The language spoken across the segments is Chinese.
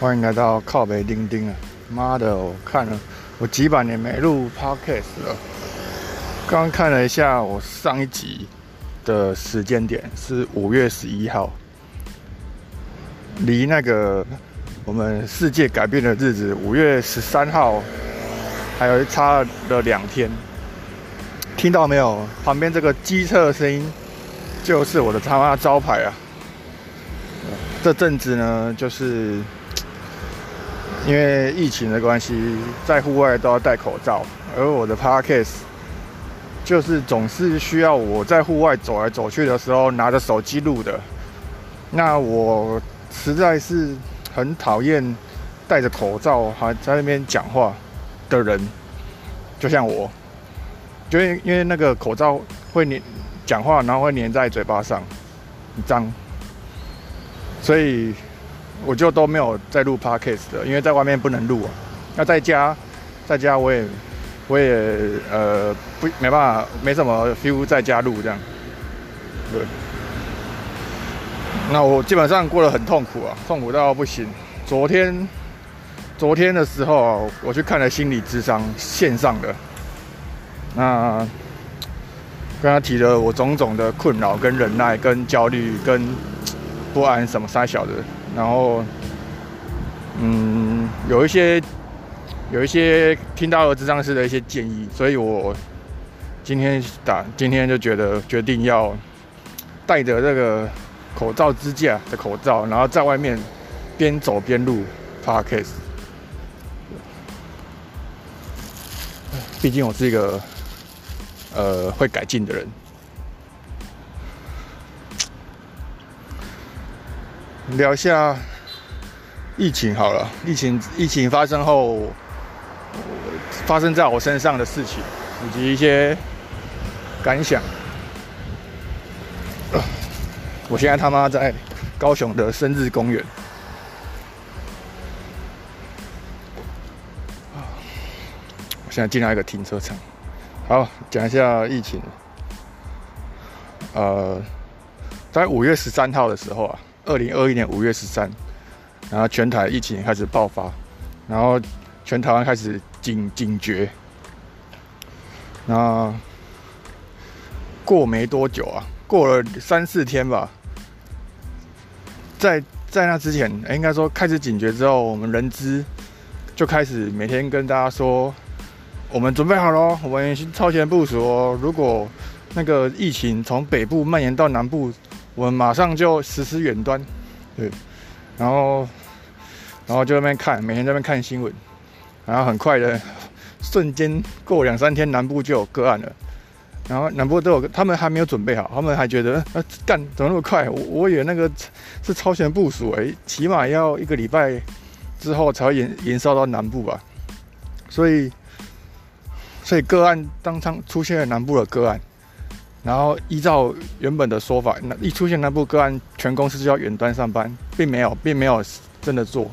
欢迎来到靠北钉钉啊！妈的，我看了我几百年没录 podcast 了。刚刚看了一下我上一集的时间点是五月十一号，离那个我们世界改变的日子五月十三号还有差了两天。听到没有？旁边这个机车的声音就是我的他妈招牌啊！这阵子呢，就是因为疫情的关系，在户外都要戴口罩，而我的 podcast 就是总是需要我在户外走来走去的时候拿着手机录的。那我实在是很讨厌戴着口罩还在那边讲话的人，就像我。就因因为那个口罩会粘讲话，然后会粘在嘴巴上，很脏，所以我就都没有在录 podcast 的，因为在外面不能录啊。那在家，在家我也我也呃不没办法，没什么 feel 在家录这样。对，那我基本上过得很痛苦啊，痛苦到不行。昨天昨天的时候，我去看了心理智商线上的。那跟他提了我种种的困扰、跟忍耐、跟焦虑、跟不安什么三小的，然后嗯，有一些有一些听到了智障师的一些建议，所以我今天打今天就觉得决定要戴着这个口罩支架的口罩，然后在外面边走边录 podcast。毕竟我是一个。呃，会改进的人，聊一下疫情好了。疫情疫情发生后，发生在我身上的事情，以及一些感想。我现在他妈在高雄的生日公园。我现在进到一个停车场。好，讲一下疫情。呃，在五月十三号的时候啊，二零二一年五月十三，然后全台疫情开始爆发，然后全台湾开始警警觉。那过没多久啊，过了三四天吧，在在那之前，应该说开始警觉之后，我们人资就开始每天跟大家说。我们准备好了，我们超前部署哦。如果那个疫情从北部蔓延到南部，我们马上就实施远端。对，然后，然后就那边看，每天在那边看新闻，然后很快的，瞬间过两三天，南部就有个案了。然后南部都有，他们还没有准备好，他们还觉得啊干怎么那么快？我我以为那个是超前部署诶，起码要一个礼拜之后才会延延烧到南部吧。所以。所以个案当场出现了南部的个案，然后依照原本的说法，那一出现那部个案，全公司就要远端上班，并没有，并没有真的做，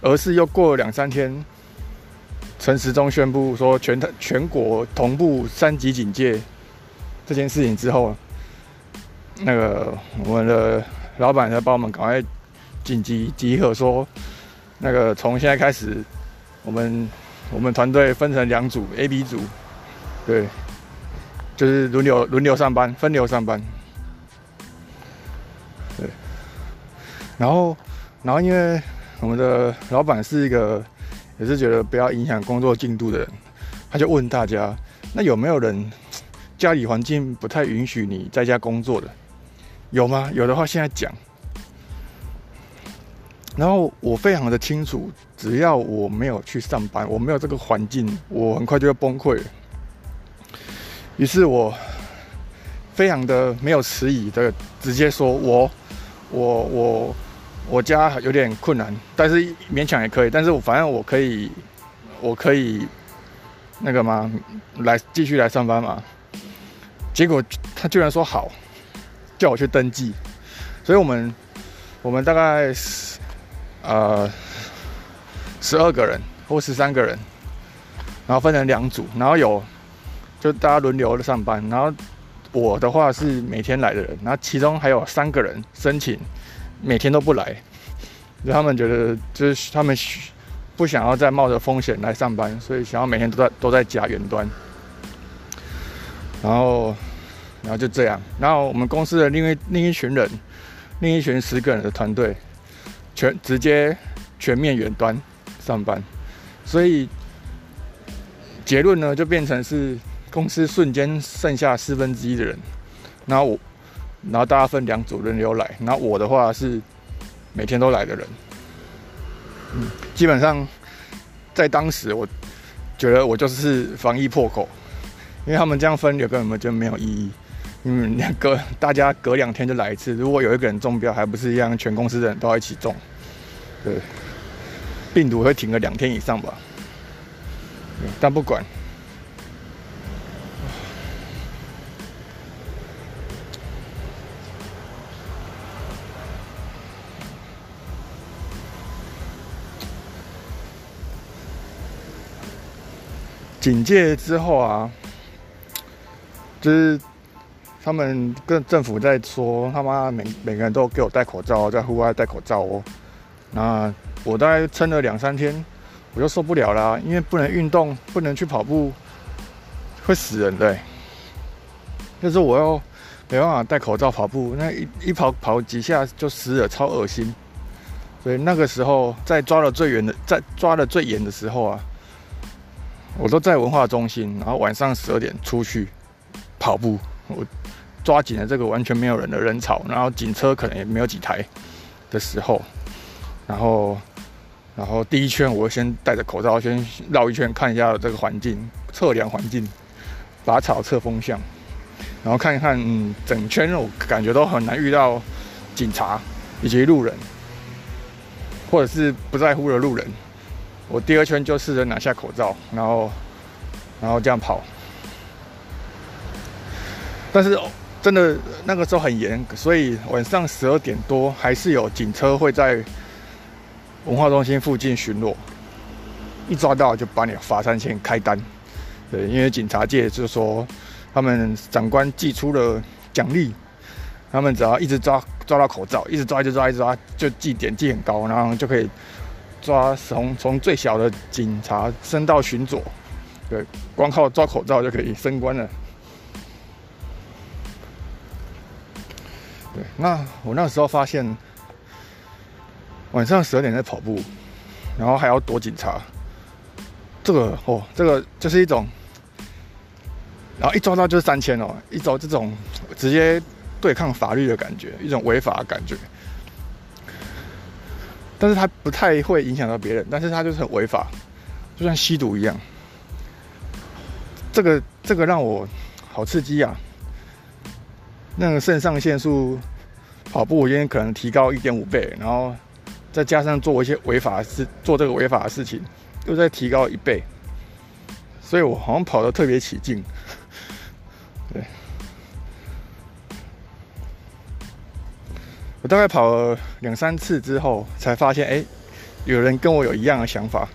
而是又过了两三天，陈时中宣布说全台全国同步三级警戒这件事情之后，那个我们的老板在帮我们赶快紧急集合，说那个从现在开始我们。我们团队分成两组，A、B 组，对，就是轮流轮流上班，分流上班，对。然后，然后因为我们的老板是一个，也是觉得不要影响工作进度的人，他就问大家，那有没有人家里环境不太允许你在家工作的？有吗？有的话现在讲。然后我非常的清楚，只要我没有去上班，我没有这个环境，我很快就会崩溃。于是我非常的没有迟疑的直接说：“我我我我家有点困难，但是勉强也可以。但是我反正我可以，我可以那个吗？来继续来上班嘛。”结果他居然说好，叫我去登记。所以我们我们大概。呃，十二个人或十三个人，然后分成两组，然后有就大家轮流的上班，然后我的话是每天来的人，然后其中还有三个人申请每天都不来，就 他们觉得就是他们不想要再冒着风险来上班，所以想要每天都在都在家远端。然后，然后就这样。然后我们公司的另一另一群人，另一群十个人的团队，全直接全面远端上班。所以结论呢，就变成是公司瞬间剩下四分之一的人。然后我，然后大家分两组轮流来。然后我的话是每天都来的人。嗯，基本上在当时，我觉得我就是防疫破口。因为他们这样分流根本就没有意义，嗯，两个大家隔两天就来一次，如果有一个人中标，还不是一样，全公司的人都要一起中，对，病毒会停个两天以上吧，但不管，警戒之后啊。就是他们跟政府在说，他妈每每个人都给我戴口罩，在户外戴口罩哦。那我大概撑了两三天，我就受不了啦，因为不能运动，不能去跑步，会死人的。就是我要没办法戴口罩跑步，那一一跑跑几下就死了，超恶心。所以那个时候在抓的最严的，在抓的最严的时候啊，我都在文化中心，然后晚上十二点出去。跑步，我抓紧了这个完全没有人的人潮，然后警车可能也没有几台的时候，然后，然后第一圈我先戴着口罩先绕一圈看一下这个环境，测量环境，拔草测风向，然后看一看，嗯，整圈我感觉都很难遇到警察以及路人，或者是不在乎的路人。我第二圈就试着拿下口罩，然后，然后这样跑。但是真的那个时候很严，所以晚上十二点多还是有警车会在文化中心附近巡逻，一抓到就把你罚三千开单。对，因为警察界就说他们长官寄出了奖励，他们只要一直抓抓到口罩，一直抓一直抓一直抓，就记点记很高，然后就可以抓从从最小的警察升到巡佐，对，光靠抓口罩就可以升官了。对，那我那时候发现，晚上十二点在跑步，然后还要躲警察，这个哦，这个就是一种，然后一抓到就是三千哦，一走这种直接对抗法律的感觉，一种违法的感觉。但是他不太会影响到别人，但是他就是很违法，就像吸毒一样。这个这个让我好刺激啊！那个肾上腺素跑步，我今天可能提高一点五倍，然后再加上做一些违法事，做这个违法的事情，又再提高一倍，所以我好像跑得特别起劲。对，我大概跑了两三次之后，才发现，哎，有人跟我有一样的想法，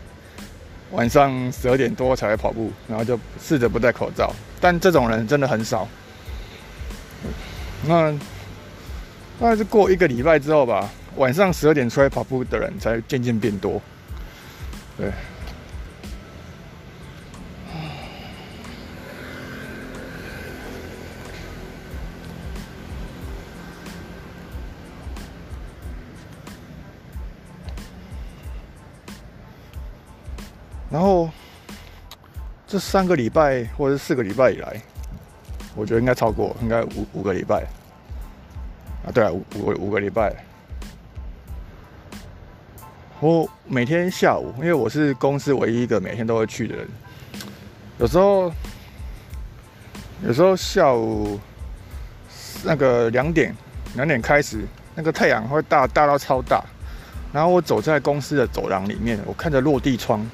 晚上十二点多才会跑步，然后就试着不戴口罩，但这种人真的很少。那大概是过一个礼拜之后吧，晚上十二点出来跑步的人才渐渐变多。对。三个礼拜或者四个礼拜以来。我觉得应该超过，应该五五个礼拜啊，对啊，五五五个礼拜。我每天下午，因为我是公司唯一一个每天都会去的人，有时候有时候下午那个两点两点开始，那个太阳会大大到超大，然后我走在公司的走廊里面，我看着落地窗。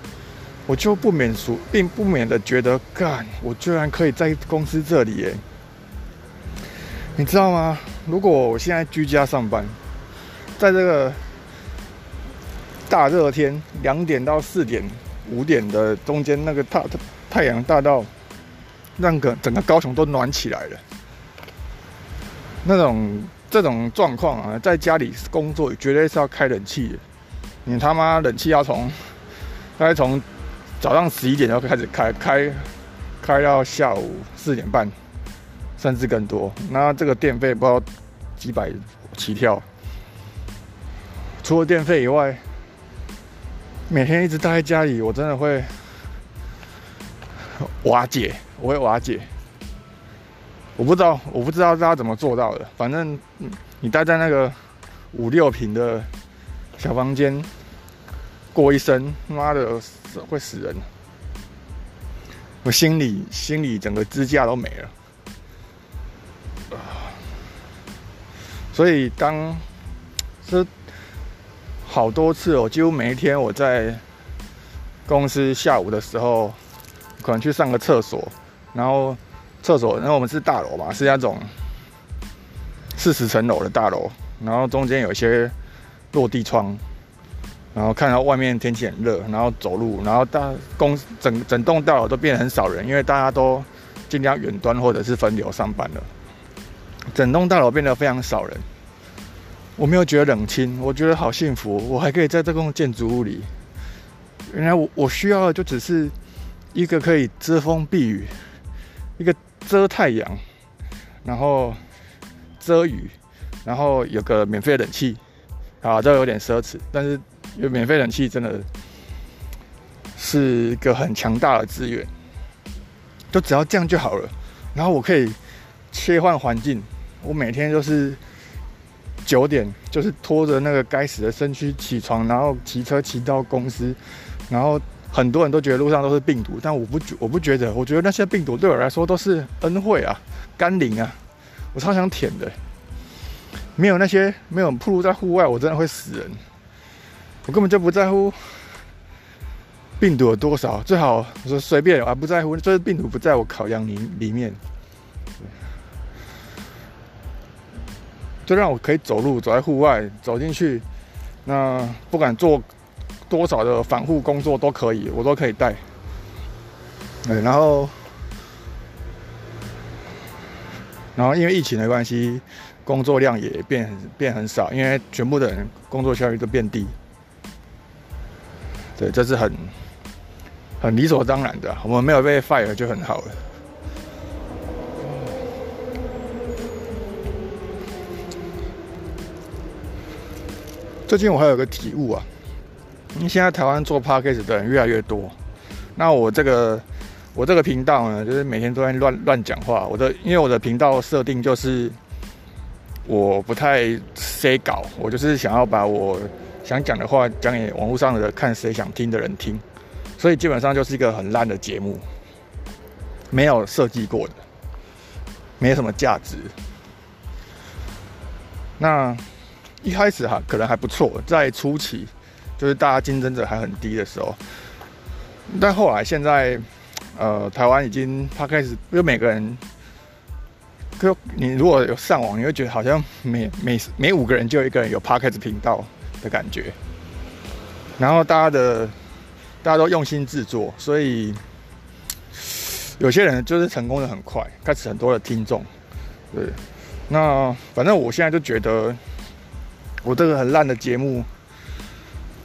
我就不免俗，并不免的觉得，干，我居然可以在公司这里耶！你知道吗？如果我现在居家上班，在这个大热天，两点到四点、五点的中间，那个太太阳大到让个整个高雄都暖起来了，那种这种状况啊，在家里工作绝对是要开冷气的。你他妈冷气要从，大概从早上十一点就开始开，开开到下午四点半，甚至更多。那这个电费不知道几百起跳。除了电费以外，每天一直待在家里，我真的会瓦解，我会瓦解。我不知道，我不知道大家怎么做到的。反正你待在那个五六平的小房间过一生，妈的会死人！我心里心里整个支架都没了。所以当是好多次，哦几乎每一天我在公司下午的时候，可能去上个厕所，然后。厕所，然后我们是大楼嘛，是那种四十层楼的大楼，然后中间有一些落地窗，然后看到外面天气很热，然后走路，然后大公整整栋大楼都变得很少人，因为大家都尽量远端或者是分流上班了，整栋大楼变得非常少人。我没有觉得冷清，我觉得好幸福，我还可以在这栋建筑物里。原来我我需要的就只是一个可以遮风避雨，一个。遮太阳，然后遮雨，然后有个免费的冷气，啊，这有点奢侈，但是因为免费冷气真的是一个很强大的资源，就只要这样就好了。然后我可以切换环境，我每天就是九点，就是拖着那个该死的身躯起床，然后骑车骑到公司，然后。很多人都觉得路上都是病毒，但我不觉我不觉得，我觉得那些病毒对我来说都是恩惠啊，甘霖啊，我超想舔的。没有那些没有暴露在户外，我真的会死人。我根本就不在乎病毒有多少，最好我说随便，啊不在乎，就是病毒不在我烤羊里里面，就让我可以走路，走在户外，走进去，那不管做。多少的防护工作都可以，我都可以带。对，然后，然后因为疫情的关系，工作量也变变很少，因为全部的人工作效率都变低。对，这是很很理所当然的，我们没有被 fire 就很好了。最近我还有个体悟啊。因为现在台湾做 podcast 的人越来越多，那我这个我这个频道呢，就是每天都在乱乱讲话。我的因为我的频道设定就是我不太 say 稿，我就是想要把我想讲的话讲给网络上的看谁想听的人听，所以基本上就是一个很烂的节目，没有设计过的，没什么价值。那一开始哈可能还不错，在初期。就是大家竞争者还很低的时候，但后来现在，呃，台湾已经他开始，因为每个人，就你如果有上网，你会觉得好像每每每五个人就有一个人有 podcast 频道的感觉。然后大家的大家都用心制作，所以有些人就是成功的很快，开始很多的听众。对，那反正我现在就觉得，我这个很烂的节目。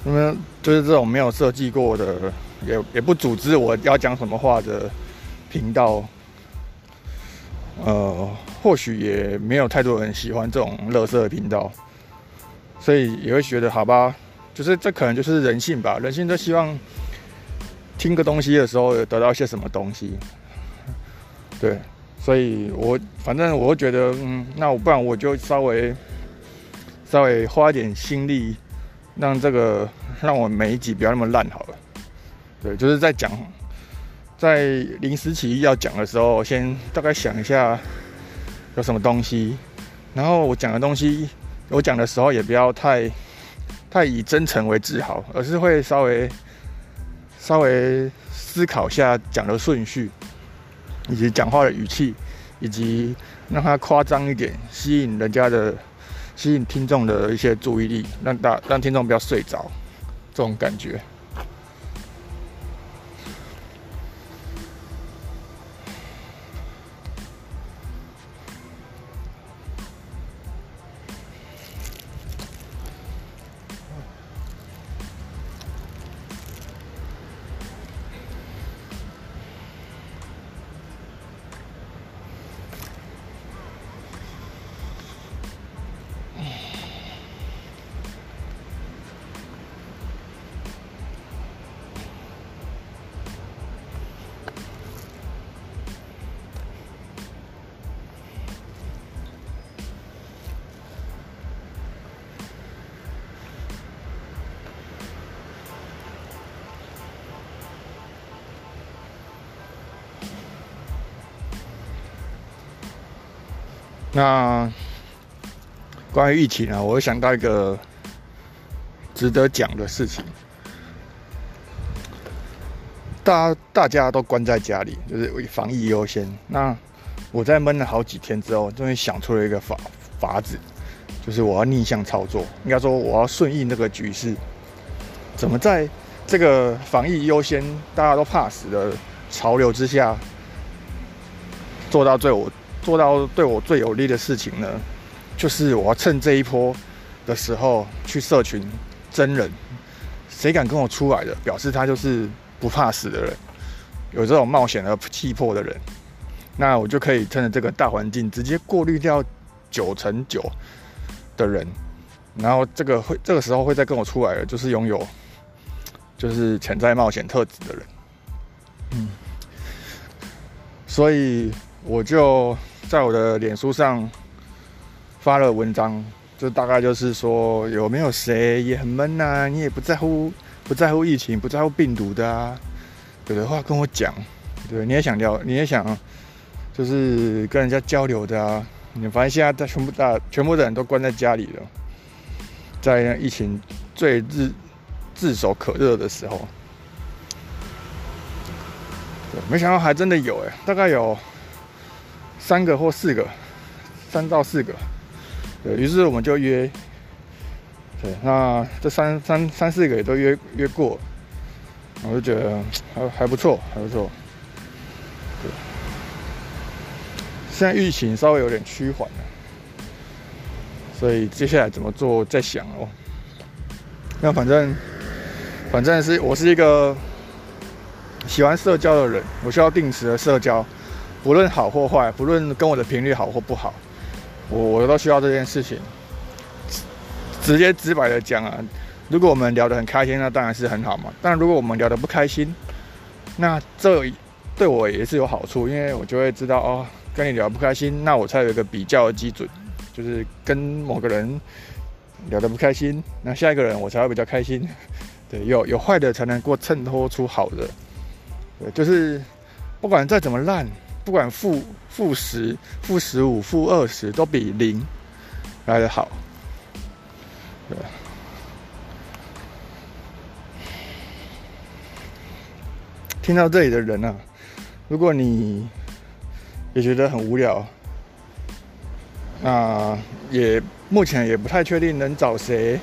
那么就是这种没有设计过的，也也不组织我要讲什么话的频道，呃，或许也没有太多人喜欢这种乐色频道，所以也会觉得好吧，就是这可能就是人性吧，人性都希望听个东西的时候得到一些什么东西，对，所以我反正我会觉得，嗯，那我不然我就稍微稍微花点心力。让这个让我每一集不要那么烂好了，对，就是在讲，在临时起意要讲的时候，先大概想一下有什么东西，然后我讲的东西，我讲的时候也不要太太以真诚为自豪，而是会稍微稍微思考下讲的顺序，以及讲话的语气，以及让它夸张一点，吸引人家的。吸引听众的一些注意力，让大让听众不要睡着，这种感觉。那关于疫情啊，我会想到一个值得讲的事情。大大家都关在家里，就是防疫优先。那我在闷了好几天之后，终于想出了一个法法子，就是我要逆向操作。应该说，我要顺应这个局势。怎么在这个防疫优先、大家都怕死的潮流之下，做到最我做到对我最有利的事情呢？就是我要趁这一波的时候去社群真人，谁敢跟我出来的，表示他就是。不怕死的人，有这种冒险和气魄的人，那我就可以趁着这个大环境，直接过滤掉九成九的人，然后这个会这个时候会再跟我出来的，就是拥有就是潜在冒险特质的人，嗯，所以我就在我的脸书上发了文章，就大概就是说有没有谁也很闷呐，你也不在乎。不在乎疫情，不在乎病毒的啊，有的话跟我讲，对，你也想聊，你也想，就是跟人家交流的啊。你发现现在在全部大全部的人都关在家里了，在疫情最炙炙手可热的时候，对，没想到还真的有哎，大概有三个或四个，三到四个，对于是我们就约。对，那这三三三四个也都约约过，我就觉得还还不错，还不错。对，现在疫情稍微有点趋缓了，所以接下来怎么做再想哦。那反正反正是我是一个喜欢社交的人，我需要定时的社交，不论好或坏，不论跟我的频率好或不好，我我都需要这件事情。直接直白的讲啊，如果我们聊得很开心，那当然是很好嘛。但如果我们聊得不开心，那这对我也是有好处，因为我就会知道哦，跟你聊不开心，那我才有一个比较的基准，就是跟某个人聊得不开心，那下一个人我才会比较开心。对，有有坏的才能够衬托出好的。对，就是不管再怎么烂，不管负负十、负十五、负二十，都比零来的好。对，听到这里的人啊，如果你也觉得很无聊，那也目前也不太确定能找谁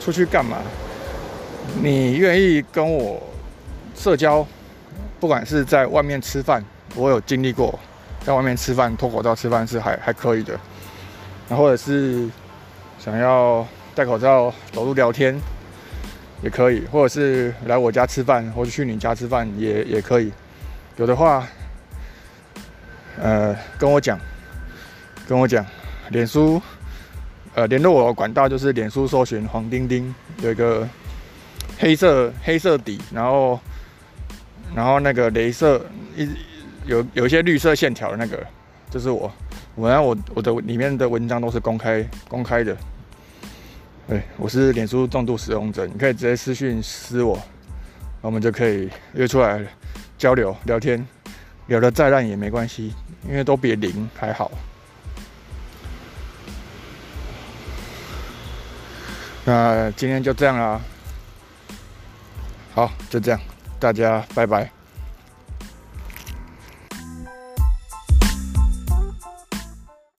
出去干嘛。你愿意跟我社交，不管是在外面吃饭，我有经历过，在外面吃饭脱口罩吃饭是还还可以的，然后或者是想要。戴口罩走路聊天也可以，或者是来我家吃饭，或者去你家吃饭也也可以。有的话，呃，跟我讲，跟我讲，脸书，呃，联络我的管道就是脸书搜寻黄丁丁，有一个黑色黑色底，然后然后那个镭射一有有一些绿色线条的那个，就是我。我然后我我的里面的文章都是公开公开的。对，我是脸书重度使用者，你可以直接私讯私我，我们就可以约出来交流聊天，聊得再烂也没关系，因为都比零还好。那今天就这样啦，好，就这样，大家拜拜。